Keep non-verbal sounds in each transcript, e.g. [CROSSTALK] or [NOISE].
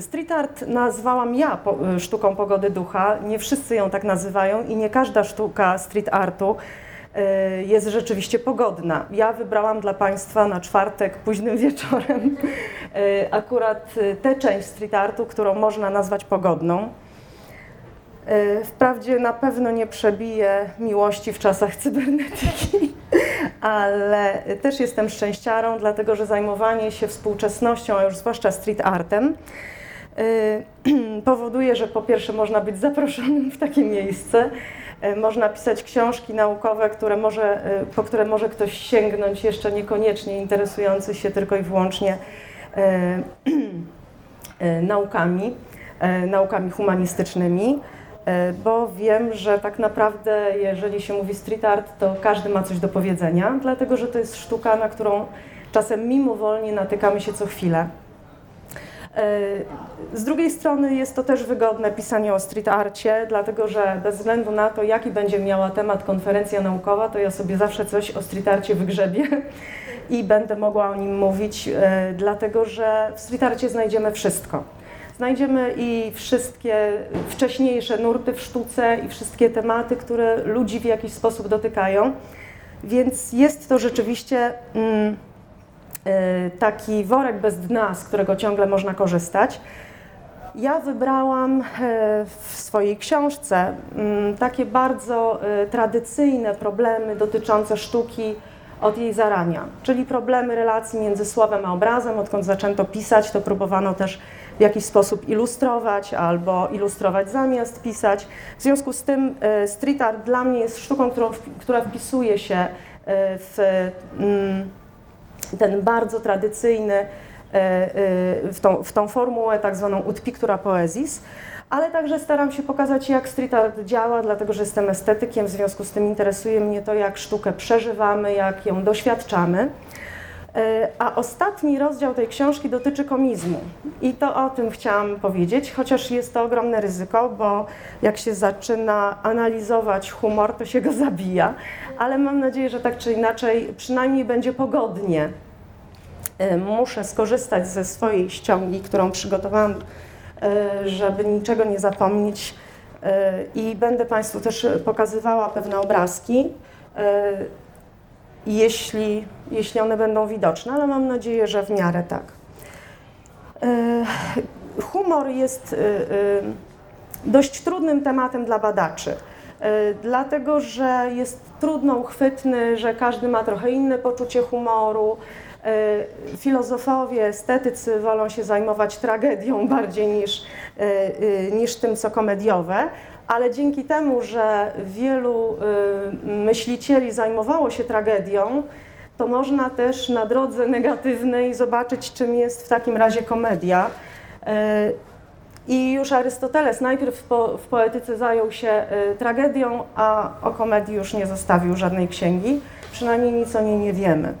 Street art nazwałam ja po, sztuką pogody ducha. Nie wszyscy ją tak nazywają i nie każda sztuka street artu y, jest rzeczywiście pogodna. Ja wybrałam dla Państwa na czwartek późnym [LAUGHS] wieczorem y, akurat y, tę część street artu, którą można nazwać pogodną. Y, Wprawdzie na pewno nie przebije miłości w czasach cybernetyki, [LAUGHS] ale też jestem szczęściarą, dlatego że zajmowanie się współczesnością, a już zwłaszcza street artem, y, [CLEARS THROAT] powoduje, że po pierwsze można być zaproszonym w takie miejsce, y, można pisać książki naukowe, które może, y, po które może ktoś sięgnąć jeszcze niekoniecznie interesujący się tylko i wyłącznie y, [CLEARS THROAT] y, naukami, y, naukami humanistycznymi. Bo wiem, że tak naprawdę, jeżeli się mówi street art, to każdy ma coś do powiedzenia, dlatego że to jest sztuka, na którą czasem mimowolnie natykamy się co chwilę. E, Z drugiej strony jest to też wygodne pisanie o street arcie, dlatego że bez względu na to, jaki będzie miała temat konferencja naukowa, to ja sobie zawsze coś o street arcie wygrzebię i będę mogła o nim mówić, e, dlatego że w street arcie znajdziemy wszystko. Znajdziemy i wszystkie wcześniejsze nurty w sztuce i wszystkie tematy, które ludzi w jakiś sposób dotykają. Więc jest to rzeczywiście mm, taki worek bez dna, z którego ciągle można korzystać. Ja wybrałam e, w swojej książce mm, takie bardzo e, tradycyjne problemy dotyczące sztuki od jej zarania, czyli problemy relacji między słowem a obrazem. Odkąd zaczęto pisać, to próbowano też w jakiś sposób ilustrować albo ilustrować zamiast pisać. W związku z tym street art dla mnie jest sztuką, która wpisuje się w mm, ten bardzo tradycyjny, e, w tą, w tą formułę tak zwaną ut pictura poesis, ale także staram się pokazać, jak street art działa, dlatego że jestem estetykiem, w związku z tym interesuje mnie to, jak sztukę przeżywamy, jak ją doświadczamy. E, A ostatni rozdział tej książki dotyczy komizmu. I to o tym chciałam powiedzieć, chociaż jest to ogromne ryzyko, bo jak się zaczyna analizować humor, to się go zabija. Ale mam nadzieję, że tak czy inaczej, przynajmniej będzie pogodnie. E, Muszę skorzystać ze swojej ściągi, którą przygotowałam, e, żeby niczego nie zapomnieć. I będę Państwu też pokazywała pewne obrazki jeśli, jeśli one będą widoczne, ale mam nadzieję, że w miarę tak. E, Humor jest e, e, dość trudnym tematem dla badaczy, dlatego że jest trudno uchwytny, że każdy ma trochę inne poczucie humoru. Filozofowie, estetycy wolą się zajmować tragedią bardziej niż, niż tym, co komediowe, ale dzięki temu, że wielu y, myślicieli zajmowało się tragedią, to można też na drodze negatywnej zobaczyć, czym jest w takim razie komedia. Y, I już Arystoteles najpierw w poetyce zajął się y, tragedią, a o komedii już nie zostawił żadnej księgi. Przynajmniej nic o niej nie wiemy.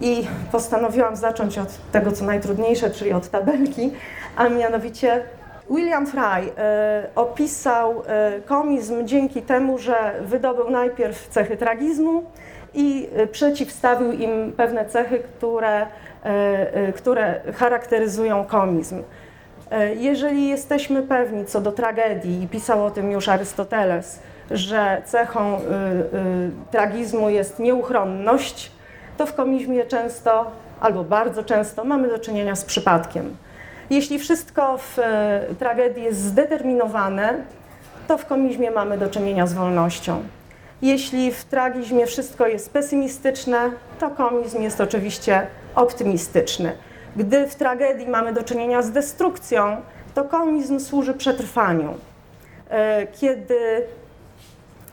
I postanowiłam zacząć od tego, co najtrudniejsze, czyli od tabelki, a mianowicie William Fry e, opisał e, komizm dzięki temu, że wydobył najpierw cechy tragizmu i e, przeciwstawił im pewne cechy, które, które charakteryzują komizm. Jeżeli jesteśmy pewni co do tragedii, i pisał o tym już Arystoteles, że cechą y, y, tragizmu jest nieuchronność, to w komizmie często albo bardzo często mamy do czynienia z przypadkiem. Jeśli wszystko w e, tragedii jest zdeterminowane, to w komizmie mamy do czynienia z wolnością. Jeśli w tragizmie wszystko jest pesymistyczne, to komizm jest oczywiście optymistyczny. Gdy w tragedii mamy do czynienia z destrukcją, to komizm służy przetrwaniu. E, Kiedy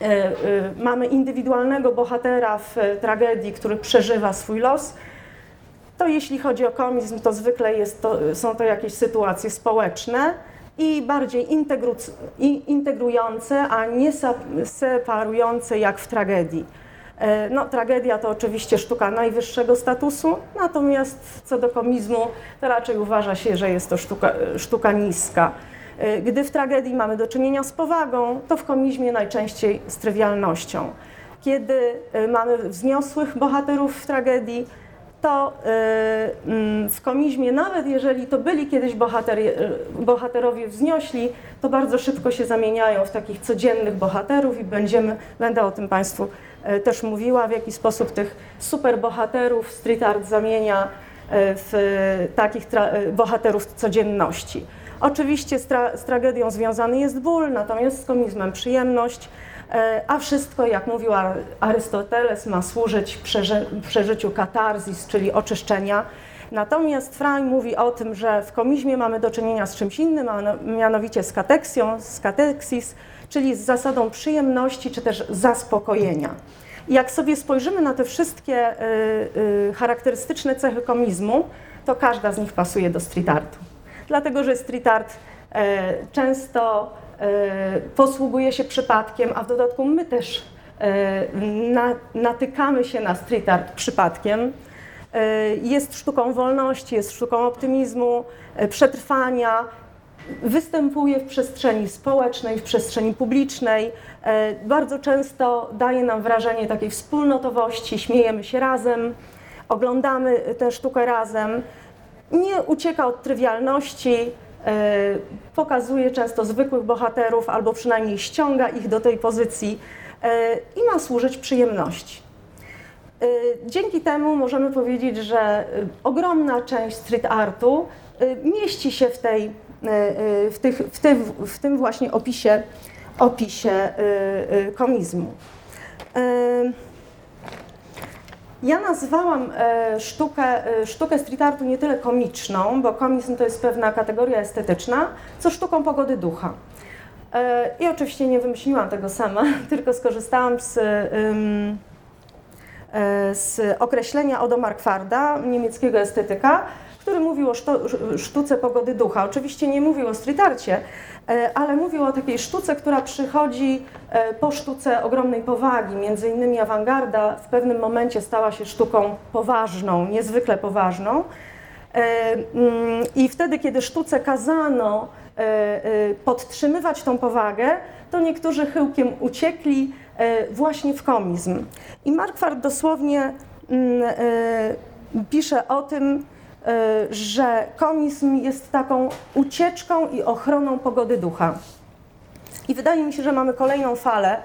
e, mamy indywidualnego bohatera w tragedii, który przeżywa swój los, to jeśli chodzi o komizm, to zwykle to, są to jakieś sytuacje społeczne i bardziej integru, integrujące, a nie separujące jak w tragedii. E, No, tragedia to oczywiście sztuka najwyższego statusu, natomiast co do komizmu, to raczej uważa się, że jest to sztuka, sztuka niska. E, Gdy w tragedii mamy do czynienia z powagą, to w komizmie najczęściej z trywialnością. Kiedy e, mamy wzniosłych bohaterów w tragedii, często y, mm, w komizmie, nawet jeżeli to byli kiedyś bohaterie, y, bohaterowie wzniośli, to bardzo szybko się zamieniają w takich codziennych bohaterów i będziemy, będę o tym Państwu y, też mówiła, w jaki sposób tych superbohaterów street art zamienia w takich bohaterów codzienności. Oczywiście z, tra- z tragedią związany jest ból, natomiast z komizmem przyjemność. E, A wszystko, jak mówił Ar- Arystoteles, ma służyć przeży- przeżyciu katarzis, czyli oczyszczenia. Natomiast Frey mówi o tym, że w komizmie mamy do czynienia z czymś innym, a no- mianowicie z kateksją, z katexis, czyli z zasadą przyjemności czy też zaspokojenia. Jak sobie spojrzymy na te wszystkie y, y, charakterystyczne cechy komizmu, to każda z nich pasuje do street artu. Dlatego, że street art e, często posługuje się przypadkiem, a w dodatku my też e, na, natykamy się na street art przypadkiem. E, Jest sztuką wolności, jest sztuką optymizmu, e, przetrwania, występuje w przestrzeni społecznej, w przestrzeni publicznej. E, Bardzo często daje nam wrażenie takiej wspólnotowości, śmiejemy się razem, oglądamy tę sztukę razem. Nie ucieka od trywialności, e, pokazuje często zwykłych bohaterów, albo przynajmniej ściąga ich do tej pozycji e, i ma służyć przyjemności. E, Dzięki temu możemy powiedzieć, że e, ogromna część street artu e, mieści się w, tej, e, e, w, tych, w, tym, w tym właśnie opisie, opisie e, e, komizmu. Ja nazwałam e, sztukę, e, sztukę street artu nie tyle komiczną, bo komizm to jest pewna kategoria estetyczna, co sztuką pogody ducha. E, I oczywiście nie wymyśliłam tego sama, [LAUGHS] tylko skorzystałam z, z określenia Odo Markwarda, niemieckiego estetyka, który mówił o sztuce pogody ducha. Oczywiście nie mówił o street arcie, e, ale mówił o takiej sztuce, która przychodzi e, po sztuce ogromnej powagi. Między innymi awangarda w pewnym momencie stała się sztuką poważną, niezwykle poważną. E, mm, I wtedy, kiedy sztuce kazano podtrzymywać tą powagę, to niektórzy chyłkiem uciekli właśnie w komizm. I Markwart dosłownie mm, pisze o tym, że komizm jest taką ucieczką i ochroną pogody ducha. I wydaje mi się, że mamy kolejną falę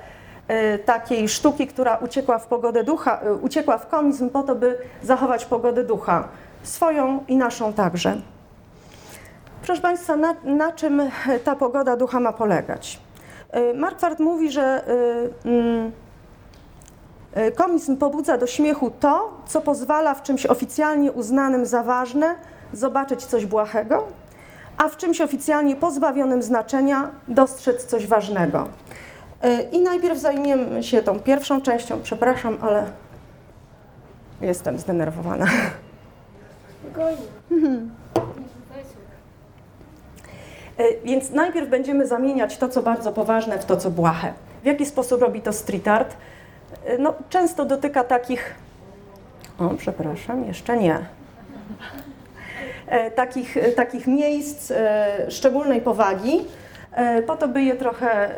e, takiej sztuki, która uciekła w pogodę ducha, e, uciekła w komizm po to, by zachować pogodę ducha, swoją i naszą także. Proszę Państwa, na, na czym ta pogoda ducha ma polegać? Markwart mówi, że mm, komizm pobudza do śmiechu to, co pozwala w czymś oficjalnie uznanym za ważne zobaczyć coś błahego, a w czymś oficjalnie pozbawionym znaczenia dostrzec coś ważnego. E, I najpierw zajmiemy się tą pierwszą częścią. Przepraszam, ale jestem zdenerwowana. E, Więc najpierw będziemy zamieniać to, co bardzo poważne, w to, co błahe. W jaki sposób robi to street art? No, często dotyka takich. O, przepraszam, jeszcze nie. E, Takich, e, takich miejsc e, szczególnej powagi, po to, by je trochę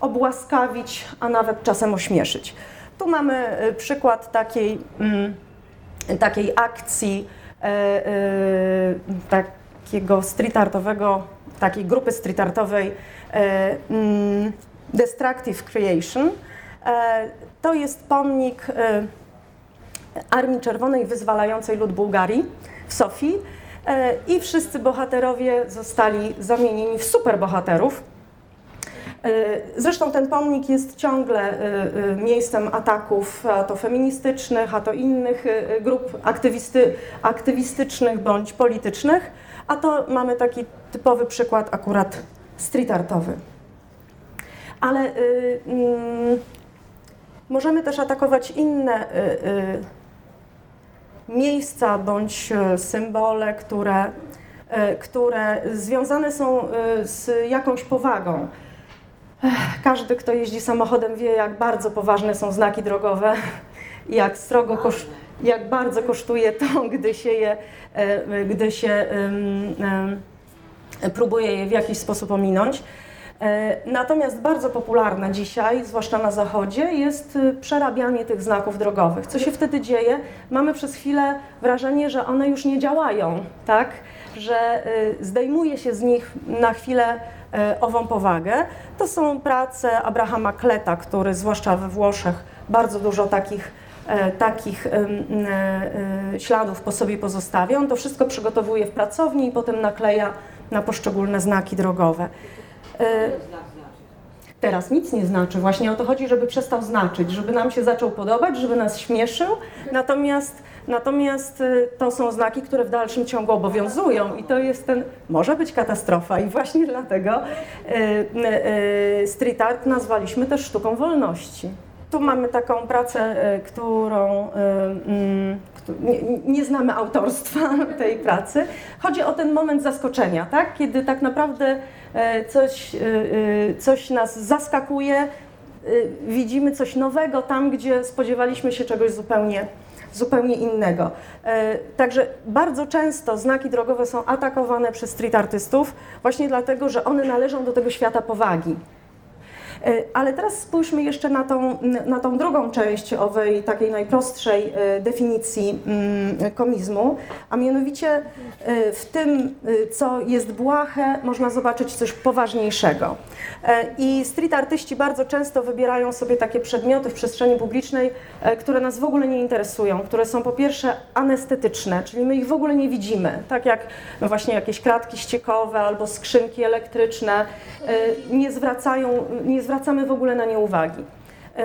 obłaskawić, a nawet czasem ośmieszyć. Tu mamy przykład takiej, mm, takiej akcji, takiego street artowego, takiej grupy street artowej mm, Destructive Creation. E, To jest pomnik e, Armii Czerwonej wyzwalającej lud Bułgarii w Sofii e, i wszyscy bohaterowie zostali zamienieni w superbohaterów. Zresztą ten pomnik jest ciągle miejscem ataków, a to feministycznych, a to innych grup aktywisty, aktywistycznych bądź politycznych, a to mamy taki typowy przykład akurat street artowy. Ale y, mm, możemy też atakować inne y, y, miejsca bądź e, symbole, które, które związane są z jakąś powagą. Każdy, kto jeździ samochodem, wie, jak bardzo poważne są znaki drogowe, [LAUGHS] jak strogo kosz, jak bardzo kosztuje to, [LAUGHS] gdy się je, gdy się em, em, próbuje je w jakiś sposób ominąć. E, Natomiast bardzo popularne dzisiaj, zwłaszcza na zachodzie, jest y, przerabianie tych znaków drogowych. Co się wtedy dzieje? Mamy przez chwilę wrażenie, że one już nie działają, tak? Że y, zdejmuje się z nich na chwilę e, ową powagę. To są prace Abrahama Kleta, który zwłaszcza we Włoszech bardzo dużo takich, e, takich e, śladów po sobie pozostawia. On to wszystko przygotowuje w pracowni i potem nakleja na poszczególne znaki drogowe. E, Teraz nic nie znaczy. Właśnie o to chodzi, żeby przestał znaczyć, żeby nam się zaczął podobać, żeby nas śmieszył. Natomiast, natomiast y, to są znaki, które w dalszym ciągu obowiązują i to jest ten, może być katastrofa i właśnie [LAUGHS] dlatego y, street art nazwaliśmy też sztuką wolności. Tu mamy taką pracę, którą któ- nie, nie znamy autorstwa [LAUGHS] tej pracy. Chodzi o ten moment zaskoczenia, tak? kiedy tak naprawdę e, coś, e, e, coś nas zaskakuje, e, widzimy coś nowego tam, gdzie spodziewaliśmy się czegoś zupełnie, zupełnie innego. E, Także bardzo często znaki drogowe są atakowane przez street artystów właśnie dlatego, że one należą do tego świata powagi. E, Ale teraz spójrzmy jeszcze na tą, na tą drugą część owej takiej najprostszej e, definicji mm, komizmu, a mianowicie e, w tym, co jest błahe, można zobaczyć coś poważniejszego. I street artyści bardzo często wybierają sobie takie przedmioty w przestrzeni publicznej, które nas w ogóle nie interesują, które są po pierwsze anestetyczne, czyli my ich w ogóle nie widzimy, tak jak no właśnie jakieś kratki ściekowe albo skrzynki elektryczne, nie zwracają, nie zwracamy w ogóle na nie uwagi. E,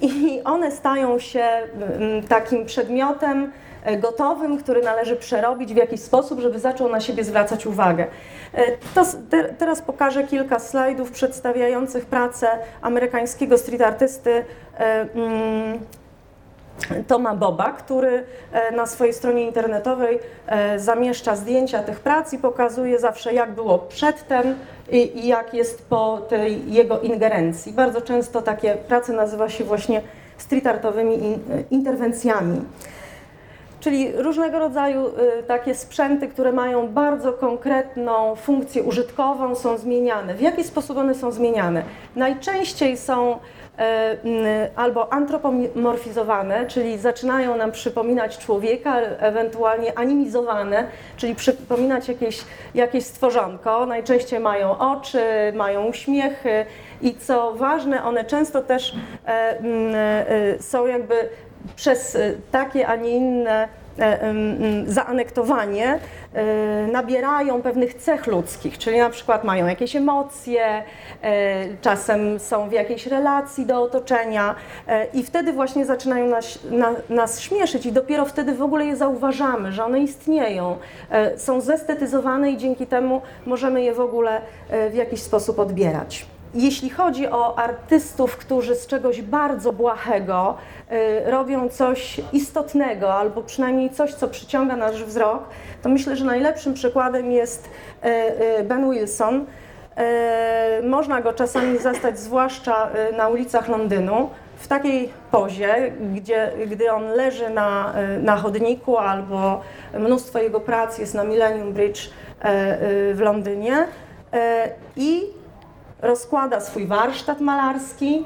I one stają się mm, takim przedmiotem e, gotowym, który należy przerobić w jakiś sposób, żeby zaczął na siebie zwracać uwagę. E, To, teraz pokażę kilka slajdów przedstawiających pracę amerykańskiego street artysty e, mm, Toma Boba, który e, na swojej stronie internetowej e, zamieszcza zdjęcia tych prac i pokazuje zawsze, jak było przedtem i, jak jest po tej jego ingerencji. Bardzo często takie prace nazywa się właśnie street artowymi in, interwencjami. Czyli różnego rodzaju takie sprzęty, które mają bardzo konkretną funkcję użytkową, są zmieniane. W jaki sposób one są zmieniane? Najczęściej są e, albo antropomorfizowane, czyli zaczynają nam przypominać człowieka, ewentualnie animizowane, czyli przypominać jakieś, jakieś stworzonko. Najczęściej mają oczy, mają uśmiechy i co ważne, one często też e, e, są jakby przez e, takie, a nie inne e, zaanektowanie e, nabierają pewnych cech ludzkich, czyli na przykład mają jakieś emocje, e, czasem są w jakiejś relacji do otoczenia e, i wtedy właśnie zaczynają nas, na, nas śmieszyć i dopiero wtedy w ogóle je zauważamy, że one istnieją, e, są zestetyzowane i dzięki temu możemy je w ogóle e, w jakiś sposób odbierać. Jeśli chodzi o artystów, którzy z czegoś bardzo błahego y, robią coś istotnego, albo przynajmniej coś, co przyciąga nasz wzrok, to myślę, że najlepszym przykładem jest y, y, Ben Wilson. Można go czasami zastać, zwłaszcza na ulicach Londynu, w takiej pozie, gdzie, gdy on leży na, na chodniku, albo mnóstwo jego prac jest na Millennium Bridge w Londynie. I rozkłada swój warsztat malarski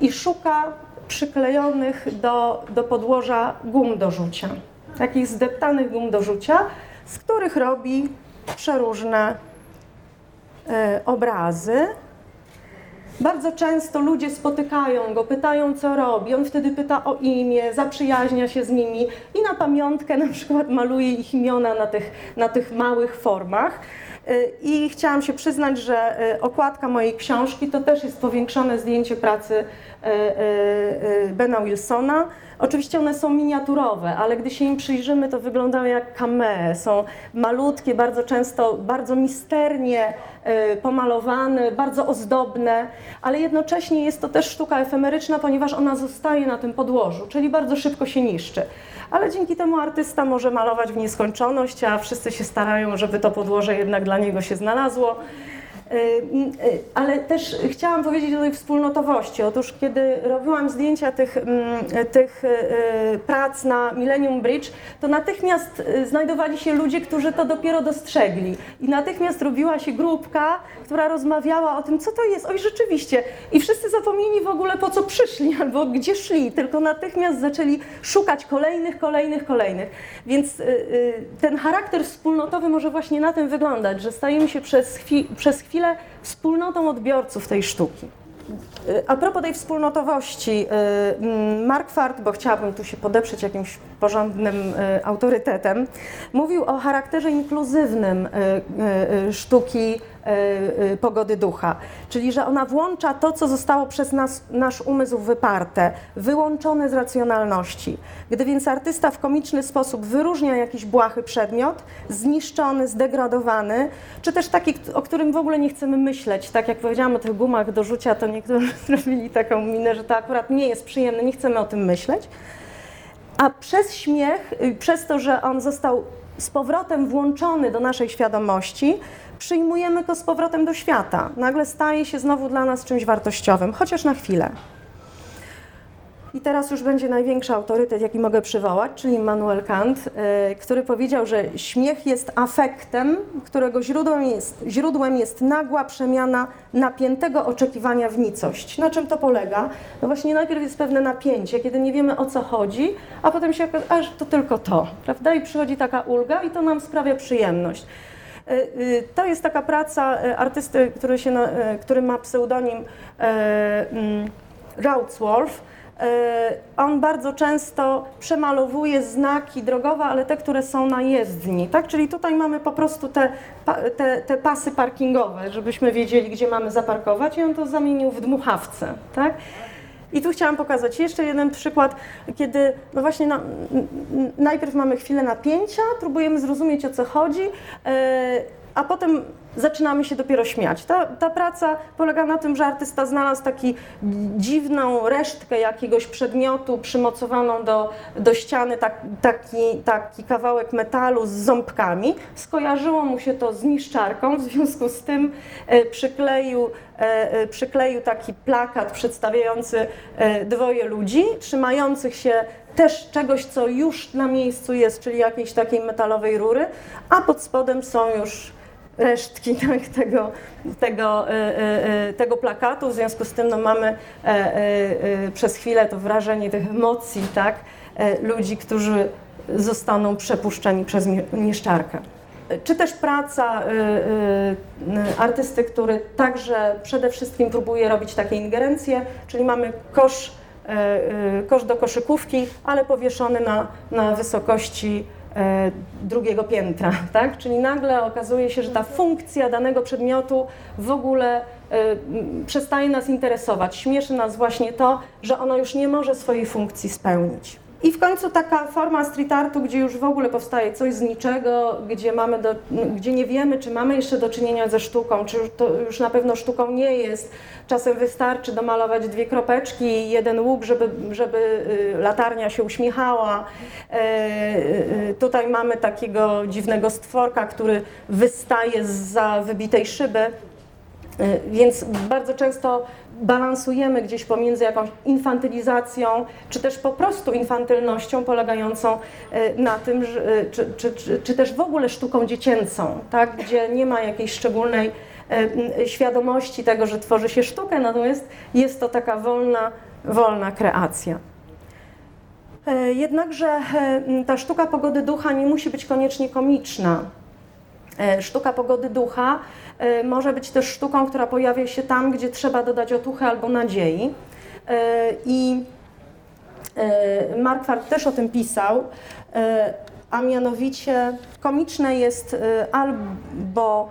i szuka przyklejonych do, do podłoża gum do rzucia. Takich zdeptanych gum do rzucia, z których robi przeróżne e, obrazy. Bardzo często ludzie spotykają go, pytają co robi, on wtedy pyta o imię, zaprzyjaźnia się z nimi i na pamiątkę na przykład maluje ich imiona na tych, na tych małych formach. I chciałam się przyznać, że y, okładka mojej książki to też jest powiększone zdjęcie pracy y, y, Bena Wilsona. Oczywiście one są miniaturowe, ale gdy się im przyjrzymy, to wyglądają jak kamee. Są malutkie, bardzo często bardzo misternie y, pomalowane, bardzo ozdobne, ale jednocześnie jest to też sztuka efemeryczna, ponieważ ona zostaje na tym podłożu, czyli bardzo szybko się niszczy. Ale dzięki temu artysta może malować w nieskończoność, a wszyscy się starają, żeby to podłoże jednak dla niego się znalazło. Y, y, Ale też chciałam powiedzieć o tej wspólnotowości. Otóż kiedy robiłam zdjęcia tych, mm, tych y, prac na Millennium Bridge, to natychmiast znajdowali się ludzie, którzy to dopiero dostrzegli. I natychmiast robiła się grupka, która rozmawiała o tym, co to jest. Oj, rzeczywiście. I wszyscy zapomnieli w ogóle po co przyszli [LAUGHS] albo gdzie szli, tylko natychmiast zaczęli szukać kolejnych, kolejnych, kolejnych. Więc ten charakter wspólnotowy może właśnie na tym wyglądać, że stajemy się przez, chwi przez chwilę wspólnotą odbiorców tej sztuki. Y, A propos tej wspólnotowości, y, mm, Mark Fart, bo chciałabym tu się podeprzeć jakimś porządnym y, autorytetem, mówił o charakterze inkluzywnym sztuki pogody ducha, czyli że ona włącza to, co zostało przez nas, nasz umysł wyparte, wyłączone z racjonalności. Gdy więc artysta w komiczny sposób wyróżnia jakiś błahy przedmiot, zniszczony, zdegradowany, czy też taki, o którym w ogóle nie chcemy myśleć, tak jak powiedziałam o tych gumach do rzucia, to niektórzy [LAUGHS] zrobili taką minę, że to akurat nie jest przyjemne, nie chcemy o tym myśleć. A przez śmiech, y, przez to, że on został z powrotem włączony do naszej świadomości, przyjmujemy go z powrotem do świata. Nagle staje się znowu dla nas czymś wartościowym, chociaż na chwilę. I teraz już będzie największy autorytet, jaki mogę przywołać, czyli Immanuel Kant, y, który powiedział, że śmiech jest afektem, którego źródłem jest, źródłem jest nagła przemiana napiętego oczekiwania w nicość. Na czym to polega? No właśnie najpierw jest pewne napięcie, kiedy nie wiemy o co chodzi, a potem się okazuje, aż to tylko to, prawda? I przychodzi taka ulga i to nam sprawia przyjemność. Y, y, To jest taka praca y, artysty, który, się, który ma pseudonim mm, Routsworth. Y, On bardzo często przemalowuje znaki drogowe, ale te, które są na jezdni, tak? Czyli tutaj mamy po prostu te, te, te pasy parkingowe, żebyśmy wiedzieli, gdzie mamy zaparkować i on to zamienił w dmuchawce, tak? I tu chciałam pokazać jeszcze jeden przykład, kiedy no właśnie na, najpierw mamy chwilę napięcia, próbujemy zrozumieć o co chodzi, yy, a potem zaczynamy się dopiero śmiać. Ta, ta praca polega na tym, że artysta znalazł taki dziwną resztkę jakiegoś przedmiotu przymocowaną do, do ściany, tak, taki, taki kawałek metalu z ząbkami. Skojarzyło mu się to z niszczarką, w związku z tym e, przykleił, e, e, przykleił taki plakat przedstawiający dwoje ludzi trzymających się też czegoś, co już na miejscu jest, czyli jakiejś takiej metalowej rury, a pod spodem są już resztki [LAUGHS] tak, tego, tego, e, e, e, tego plakatu. W związku z tym no, mamy e, e, e, przez chwilę to wrażenie tych emocji, tak, ludzi, którzy zostaną przepuszczeni przez nie- nieszczarkę. Czy też praca y, y, y, artysty, który także przede wszystkim próbuje robić takie ingerencje, czyli mamy kosz, y, y, kosz do koszykówki, ale powieszony na, na wysokości drugiego piętra, [LAUGHS] tak? Czyli nagle okazuje się, że ta funkcja danego przedmiotu w ogóle e, przestaje nas interesować. Śmieszy nas właśnie to, że ono już nie może swojej funkcji spełnić. I w końcu taka forma street artu, gdzie już w ogóle powstaje coś z niczego, gdzie, mamy do, gdzie nie wiemy, czy mamy jeszcze do czynienia ze sztuką, czy to już na pewno sztuką nie jest. Czasem wystarczy domalować dwie kropeczki i jeden łuk, żeby, żeby y, latarnia się uśmiechała. E, y, Tutaj mamy takiego dziwnego stworka, który wystaje za wybitej szyby. Y, Więc bardzo często balansujemy gdzieś pomiędzy jakąś infantylizacją, czy też po prostu infantylnością polegającą y, na tym, y, czy, czy, czy, czy też w ogóle sztuką dziecięcą, tak? gdzie nie ma jakiejś szczególnej y, świadomości tego, że tworzy się sztukę, natomiast jest to taka wolna, wolna kreacja. E, Jednakże e, ta sztuka pogody ducha nie musi być koniecznie komiczna. E, Sztuka pogody ducha e, może być też sztuką, która pojawia się tam, gdzie trzeba dodać otuchy albo nadziei. E, I Markwart też o tym pisał, a mianowicie komiczne jest albo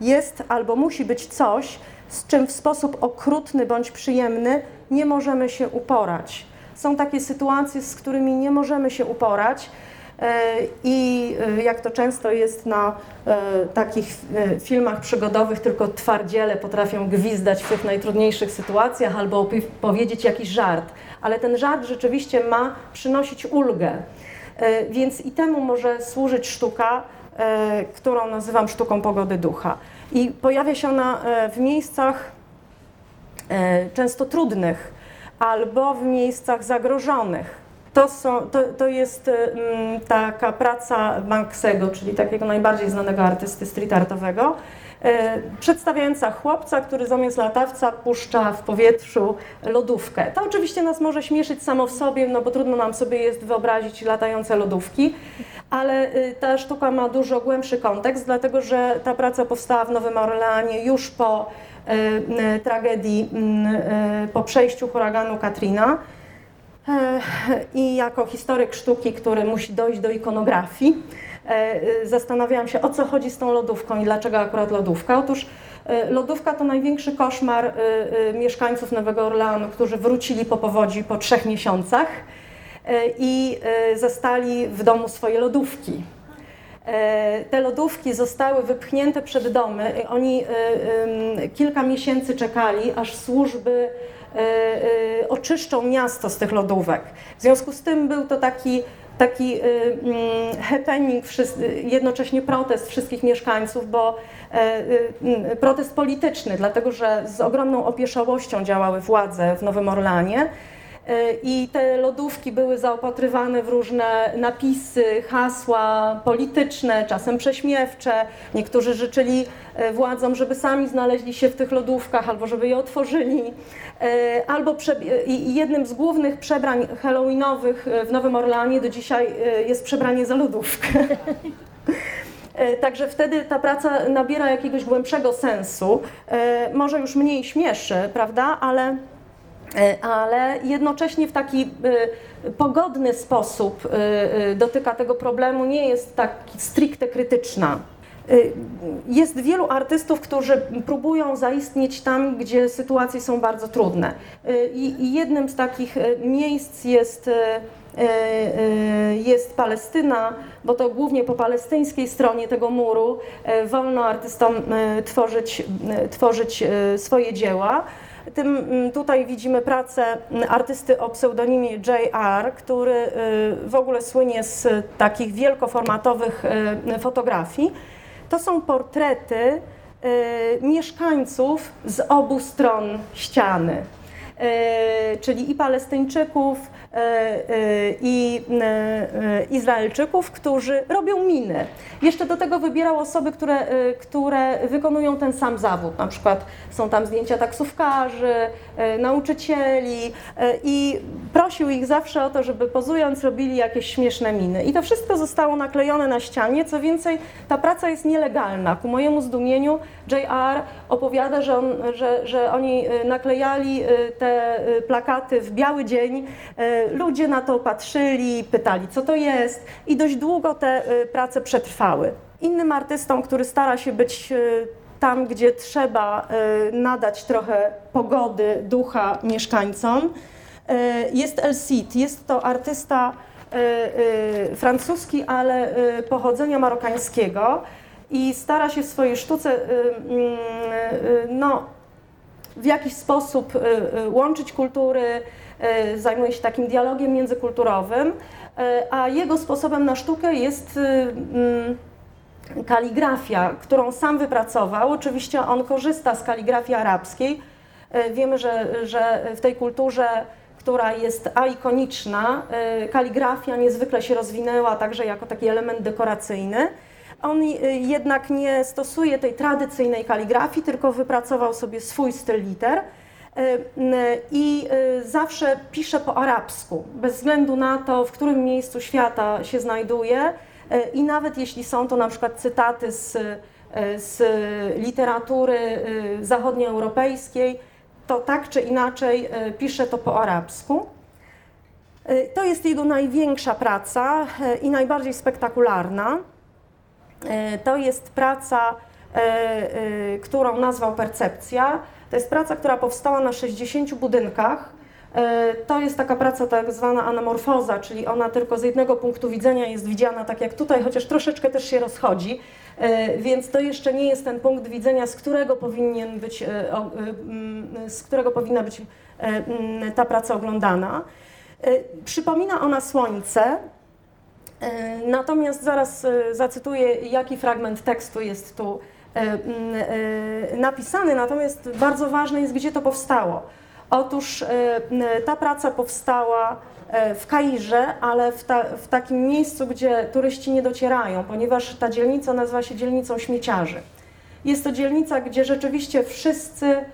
jest albo musi być coś, z czym w sposób okrutny bądź przyjemny nie możemy się uporać. Są takie sytuacje, z którymi nie możemy się uporać. E, I e, jak to często jest na e, takich filmach przygodowych, tylko twardziele potrafią gwizdać w tych najtrudniejszych sytuacjach albo powiedzieć jakiś żart. Ale ten żart rzeczywiście ma przynosić ulgę. Więc i temu może służyć sztuka, którą nazywam sztuką pogody ducha. I pojawia się ona w miejscach często trudnych albo w miejscach zagrożonych. To, są, to, to jest mm, taka praca Banksego, czyli takiego najbardziej znanego artysty street artowego, e, przedstawiająca chłopca, który zamiast latawca puszcza w powietrzu lodówkę. To oczywiście nas może śmieszyć samo w sobie, no bo trudno nam sobie jest wyobrazić latające lodówki, ale y, ta sztuka ma dużo głębszy kontekst, dlatego że ta praca powstała w Nowym Orleanie już po y, y, tragedii, y, po przejściu huraganu Katrina. E, I jako historyk sztuki, który musi dojść do ikonografii, e, zastanawiałam się, o co chodzi z tą lodówką i dlaczego akurat lodówka. Otóż e, lodówka to największy koszmar mieszkańców Nowego Orleanu, którzy wrócili po powodzi po trzech miesiącach i zastali w domu swoje lodówki. Te lodówki zostały wypchnięte przed domy. Oni kilka miesięcy czekali, aż służby oczyszczą miasto z tych lodówek. W związku z tym był to taki taki happening, jednocześnie protest wszystkich mieszkańców, bo protest polityczny, dlatego że z ogromną opieszałością działały władze w Nowym Orlanie. I te lodówki były zaopatrywane w różne napisy, hasła polityczne, czasem prześmiewcze. Niektórzy życzyli władzom, żeby sami znaleźli się w tych lodówkach albo żeby je otworzyli. Albo i jednym z głównych przebrań halloweenowych w Nowym Orleanie do dzisiaj jest przebranie za lodówkę. Także wtedy ta praca nabiera jakiegoś głębszego sensu. Może już mniej śmieszy, prawda, ale ale jednocześnie w taki pogodny sposób dotyka tego problemu, nie jest tak stricte krytyczna. Jest wielu artystów, którzy próbują zaistnieć tam, gdzie sytuacje są bardzo trudne. I jednym z takich miejsc jest, jest Palestyna, bo to głównie po palestyńskiej stronie tego muru wolno artystom tworzyć, tworzyć swoje dzieła. Tym tutaj widzimy pracę artysty o pseudonimie J.R., który w ogóle słynie z takich wielkoformatowych fotografii. To są portrety mieszkańców z obu stron ściany, czyli i Palestyńczyków, i Izraelczyków, którzy robią miny. Jeszcze do tego wybierał osoby, które, które wykonują ten sam zawód. Na przykład są tam zdjęcia taksówkarzy, nauczycieli i prosił ich zawsze o to, żeby pozując robili jakieś śmieszne miny. I to wszystko zostało naklejone na ścianie. Co więcej, ta praca jest nielegalna. Ku mojemu zdumieniu JR opowiada, że, on, że, że oni naklejali te plakaty w biały dzień ludzie na to patrzyli, pytali, co to jest, i dość długo te prace przetrwały. Innym artystą, który stara się być tam, gdzie trzeba nadać trochę pogody, ducha mieszkańcom, jest El Cid. Jest to artysta francuski, ale pochodzenia marokańskiego i stara się w swojej sztuce no, w jakiś sposób łączyć kultury, zajmuje się takim dialogiem międzykulturowym, a jego sposobem na sztukę jest kaligrafia, którą sam wypracował. Oczywiście on korzysta z kaligrafii arabskiej. Wiemy, że, że w tej kulturze, która jest aikoniczna, kaligrafia niezwykle się rozwinęła także jako taki element dekoracyjny. On jednak nie stosuje tej tradycyjnej kaligrafii, tylko wypracował sobie swój styl liter i zawsze pisze po arabsku, bez względu na to, w którym miejscu świata się znajduje i nawet jeśli są to na przykład cytaty z, z literatury zachodnioeuropejskiej, to tak czy inaczej pisze to po arabsku. To jest jego największa praca i najbardziej spektakularna. To jest praca, którą nazwał Percepcja. To jest praca, która powstała na 60 budynkach. To jest taka praca tak zwana anamorfoza, czyli ona tylko z jednego punktu widzenia jest widziana tak jak tutaj, chociaż troszeczkę też się rozchodzi, więc to jeszcze nie jest ten punkt widzenia, z którego powinien być, z którego powinna być ta praca oglądana. Przypomina ona słońce, Natomiast zaraz zacytuję, jaki fragment tekstu jest tu napisany, natomiast bardzo ważne jest, gdzie to powstało. Otóż ta praca powstała w Kairze, ale w, ta, w, takim miejscu, gdzie turyści nie docierają, ponieważ ta dzielnica nazywa się dzielnicą śmieciarzy. Jest to dzielnica, gdzie rzeczywiście wszyscy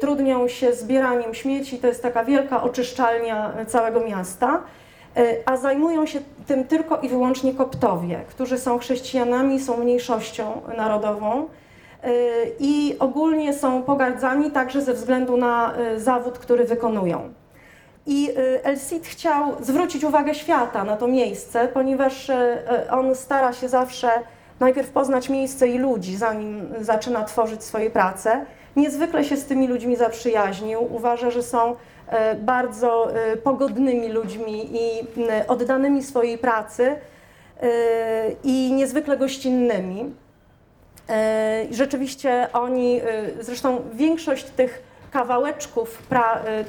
trudnią się zbieraniem śmieci, to jest taka wielka oczyszczalnia całego miasta, a zajmują się tym tylko i wyłącznie koptowie, którzy są chrześcijanami, są mniejszością narodową i ogólnie są pogardzani także ze względu na zawód, który wykonują. I El Cid chciał zwrócić uwagę świata na to miejsce, ponieważ on stara się zawsze najpierw poznać miejsce i ludzi, zanim zaczyna tworzyć swoje prace. Niezwykle się z tymi ludźmi zaprzyjaźnił. Uważa, że są bardzo e, pogodnymi ludźmi i oddanymi swojej pracy e, i niezwykle gościnnymi. Rzeczywiście oni, zresztą większość tych kawałeczków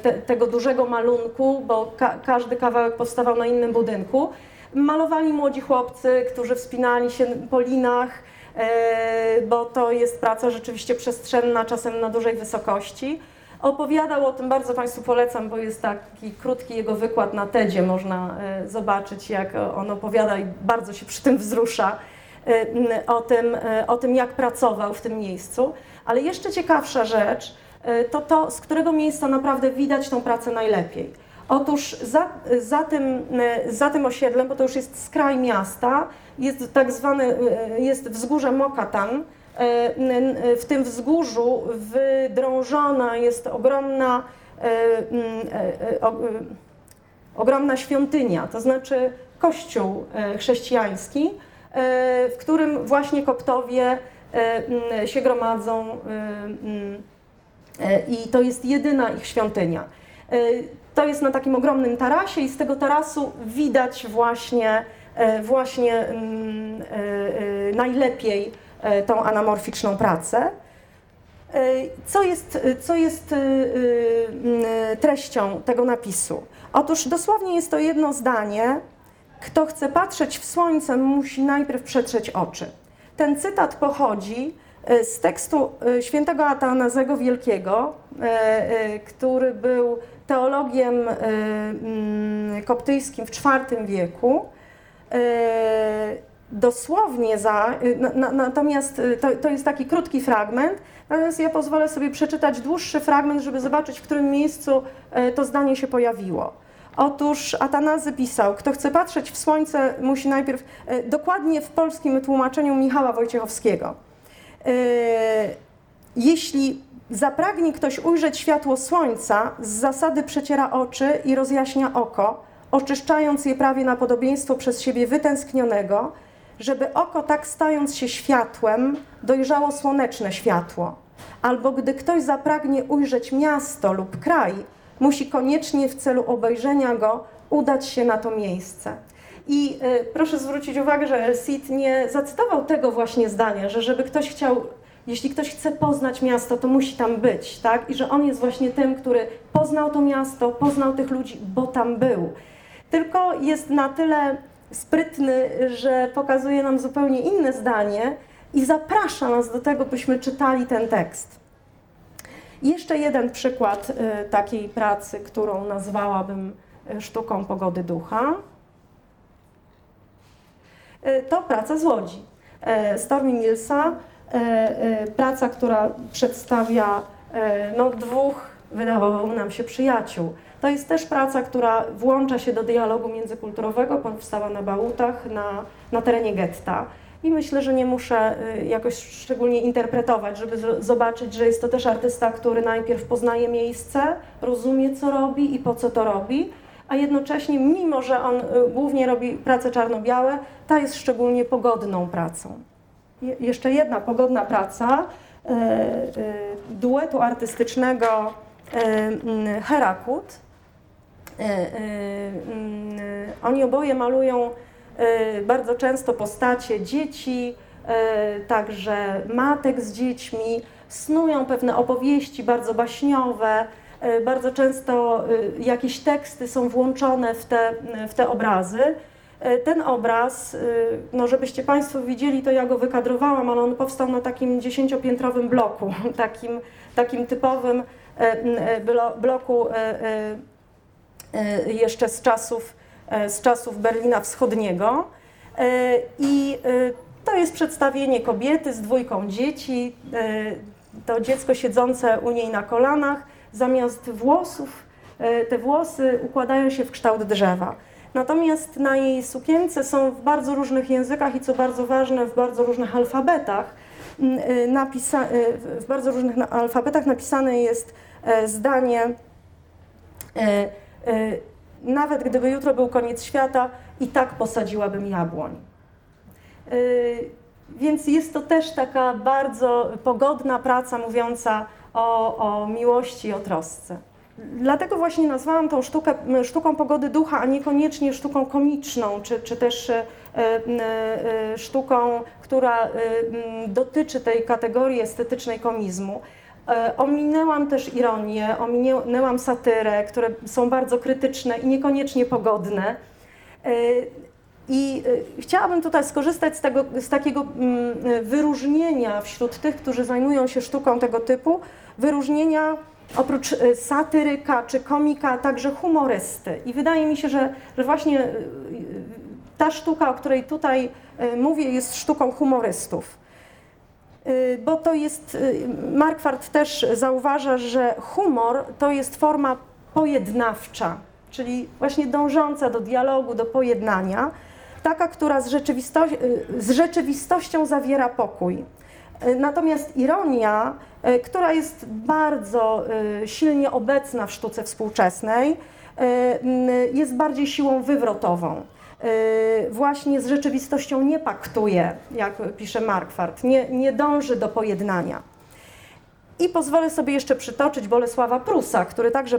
te, tego dużego malunku, bo ka każdy kawałek powstawał na innym budynku, malowali młodzi chłopcy, którzy wspinali się po linach, e, bo to jest praca rzeczywiście przestrzenna, czasem na dużej wysokości. Opowiadał o tym, bardzo Państwu polecam, bo jest taki krótki jego wykład na TEDzie, można e, zobaczyć jak on opowiada i bardzo się przy tym wzrusza e, o tym, o tym jak pracował w tym miejscu. Ale jeszcze ciekawsza rzecz to to, z którego miejsca naprawdę widać tą pracę najlepiej. Otóż za, za, tym, za tym osiedlem, bo to już jest skraj miasta, jest tak zwane, jest wzgórze Mokatan. W tym wzgórzu wydrążona jest ogromna, ogromna świątynia, to znaczy kościół chrześcijański, w którym właśnie koptowie się gromadzą i to jest jedyna ich świątynia. To jest na takim ogromnym tarasie i z tego tarasu widać właśnie, e, właśnie e, e, najlepiej tą anamorficzną pracę. Co jest, co jest treścią tego napisu? Otóż dosłownie jest to jedno zdanie. Kto chce patrzeć w słońce, musi najpierw przetrzeć oczy. Ten cytat pochodzi z tekstu świętego Atanazego Wielkiego, który był teologiem koptyjskim w IV wieku. Y, dosłownie za, y, natomiast to, to jest taki krótki fragment, natomiast ja pozwolę sobie przeczytać dłuższy fragment, żeby zobaczyć, w którym miejscu to zdanie się pojawiło. Otóż Atanazy pisał, kto chce patrzeć w słońce, musi najpierw, dokładnie w polskim tłumaczeniu Michała Wojciechowskiego. Jeśli Zapragnie ktoś ujrzeć światło słońca, z zasady przeciera oczy i rozjaśnia oko, oczyszczając je prawie na podobieństwo przez siebie wytęsknionego, żeby oko tak stając się światłem, dojrzało słoneczne światło. Albo gdy ktoś zapragnie ujrzeć miasto lub kraj, musi koniecznie w celu obejrzenia go udać się na to miejsce. I y, proszę zwrócić uwagę, że El Cid nie zacytował tego właśnie zdania, że żeby ktoś chciał jeśli ktoś chce poznać miasto, to musi tam być, tak? I że on jest właśnie tym, który poznał to miasto, poznał tych ludzi, bo tam był. Tylko jest na tyle sprytny, że pokazuje nam zupełnie inne zdanie i zaprasza nas do tego, byśmy czytali ten tekst. Jeszcze jeden przykład y, takiej pracy, którą nazwałabym y, sztuką pogody ducha. Y, to praca z Łodzi. Stormy Millsa praca, która przedstawia no, dwóch, wydawało nam się, przyjaciół. To jest też praca, która włącza się do dialogu międzykulturowego, powstała na Bałutach, na, na terenie getta. I myślę, że nie muszę jakoś szczególnie interpretować, żeby zobaczyć, że jest to też artysta, który najpierw poznaje miejsce, rozumie, co robi i po co to robi, a jednocześnie, mimo że on głównie robi prace czarno-białe, ta jest szczególnie pogodną pracą jeszcze jedna pogodna praca e, duetu artystycznego e, Herakut. Oni oboje malują bardzo często postacie dzieci, także matek z dziećmi, snują pewne opowieści bardzo baśniowe, bardzo często jakieś teksty są włączone w te, w te obrazy. Ten obraz, no żebyście Państwo widzieli, to ja go wykadrowałam, ale on powstał na takim dziesięciopiętrowym bloku, [LAUGHS] takim, takim typowym bloku jeszcze z czasów, z czasów Berlina Wschodniego. I to jest przedstawienie kobiety z dwójką dzieci, to dziecko siedzące u niej na kolanach, zamiast włosów, te włosy układają się w kształt drzewa. Natomiast na jej sukience są w bardzo różnych językach i co bardzo ważne, w bardzo różnych alfabetach, mm, y, napisa y, w bardzo różnych alfabetach napisane jest e, zdanie e, e, nawet gdyby jutro był koniec świata, i tak posadziłabym jabłoń. Więc jest to też taka bardzo pogodna praca mówiąca o, o miłości o trosce. Dlatego właśnie nazwałam tą sztukę sztuką pogody ducha, a niekoniecznie sztuką komiczną, czy, czy też e, sztuką, która dotyczy tej kategorii estetycznej komizmu. Ominęłam też ironię, ominęłam satyrę, które są bardzo krytyczne i niekoniecznie pogodne. I chciałabym tutaj skorzystać z, tego, z takiego wyróżnienia wśród tych, którzy zajmują się sztuką tego typu, wyróżnienia oprócz satyryka czy komika, także humorysty. I wydaje mi się, że, że właśnie ta sztuka, o której tutaj mówię, jest sztuką humorystów. Bo to jest, Markwart też zauważa, że humor to jest forma pojednawcza, czyli właśnie dążąca do dialogu, do pojednania, taka, która z, rzeczywisto z rzeczywistością zawiera pokój. Natomiast ironia która jest bardzo silnie obecna w sztuce współczesnej, jest bardziej siłą wywrotową. Właśnie z rzeczywistością nie paktuje, jak pisze Markwart, nie, nie dąży do pojednania. I pozwolę sobie jeszcze przytoczyć Bolesława Prusa, który także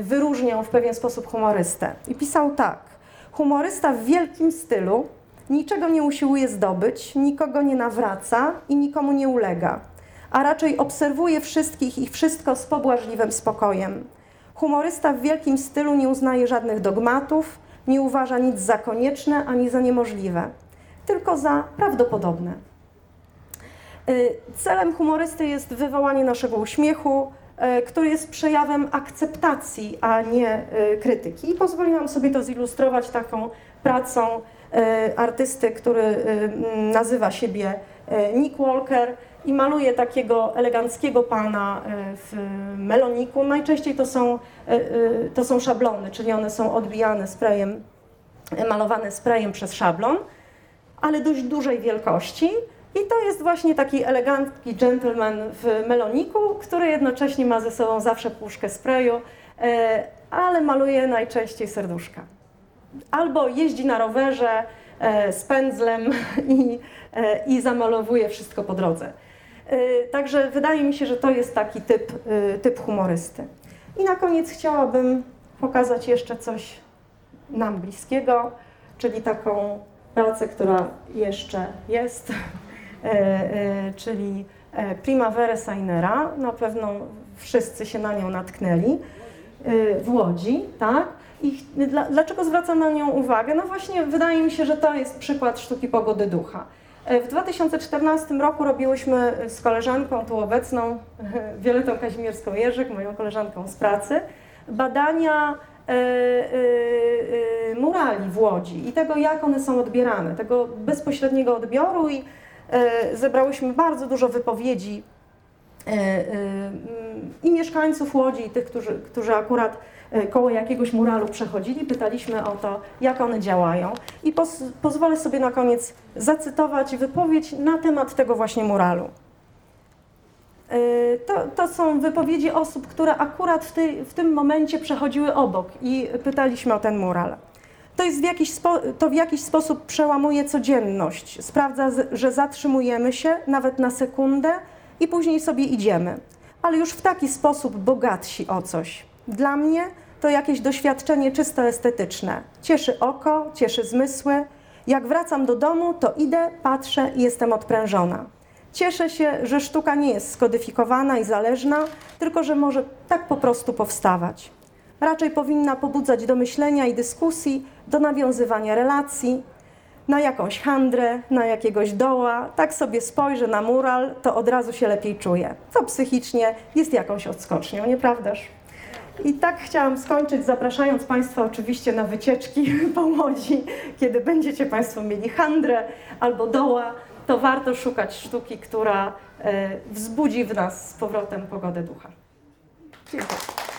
wyróżniał w pewien sposób humorystę. I pisał tak: Humorysta w wielkim stylu niczego nie usiłuje zdobyć, nikogo nie nawraca i nikomu nie ulega a raczej obserwuje wszystkich i wszystko z pobłażliwym spokojem. Humorysta w wielkim stylu nie uznaje żadnych dogmatów, nie uważa nic za konieczne ani za niemożliwe, tylko za prawdopodobne. Y, celem humorysty jest wywołanie naszego uśmiechu, y, który jest przejawem akceptacji, a nie y, krytyki. I pozwoliłam sobie to zilustrować taką pracą artysty, który nazywa siebie Nick Walker i maluje takiego eleganckiego pana e, w meloniku. Najczęściej to są, e, e, to są szablony, czyli one są odbijane sprayem, malowane sprayem przez szablon, ale dość dużej wielkości. I to jest właśnie taki elegancki gentleman w meloniku, który jednocześnie ma ze sobą zawsze puszkę sprayu, ale maluje najczęściej serduszka. Albo jeździ na rowerze z pędzlem [LAUGHS] i, i zamalowuje wszystko po drodze. Y, także wydaje mi się, że to jest taki typ, y, typ humorysty. I na koniec chciałabym pokazać jeszcze coś nam bliskiego, czyli taką pracę, która jeszcze jest, [LAUGHS] y, czyli e, Primavera Sainera. Na pewno wszyscy się na nią natknęli w Łodzi, tak? I dlaczego zwracam na nią uwagę? No właśnie wydaje mi się, że to jest przykład sztuki pogody ducha. E, w 2014 roku robiłyśmy z koleżanką tu obecną, [LAUGHS] Violetą Kazimierską-Jerzyk, moją koleżanką z pracy, badania e, e, murali w Łodzi i tego, jak one są odbierane, tego bezpośredniego odbioru i zebrałyśmy bardzo dużo wypowiedzi i mieszkańców Łodzi, i tych, którzy, którzy akurat koło jakiegoś muralu przechodzili, pytaliśmy o to, jak one działają. I poz pozwolę sobie na koniec zacytować wypowiedź na temat tego właśnie muralu. E, to, to są wypowiedzi osób, które akurat w, tej, w tym momencie przechodziły obok i pytaliśmy o ten mural. To, jest w jakiś to w jakiś sposób przełamuje codzienność. Sprawdza, że zatrzymujemy się nawet na sekundę i później sobie idziemy, ale już w taki sposób bogatsi o coś. Dla mnie to jakieś doświadczenie czysto estetyczne. Cieszy oko, cieszy zmysły. Jak wracam do domu, to idę, patrzę i jestem odprężona. Cieszę się, że sztuka nie jest skodyfikowana i zależna, tylko że może tak po prostu powstawać. raczej powinna pobudzać do myślenia i dyskusji, do nawiązywania relacji, na jakąś handrę, na jakiegoś doła, tak sobie spojrzę na mural, to od razu się lepiej czuję. To psychicznie jest jakąś odskocznią, nieprawdaż? I tak chciałam skończyć, zapraszając Państwa oczywiście na wycieczki [LAUGHS] po Łodzi. Kiedy będziecie Państwo mieli handrę albo doła, to warto szukać sztuki, która e, wzbudzi w nas z powrotem pogodę ducha. Dziękuję.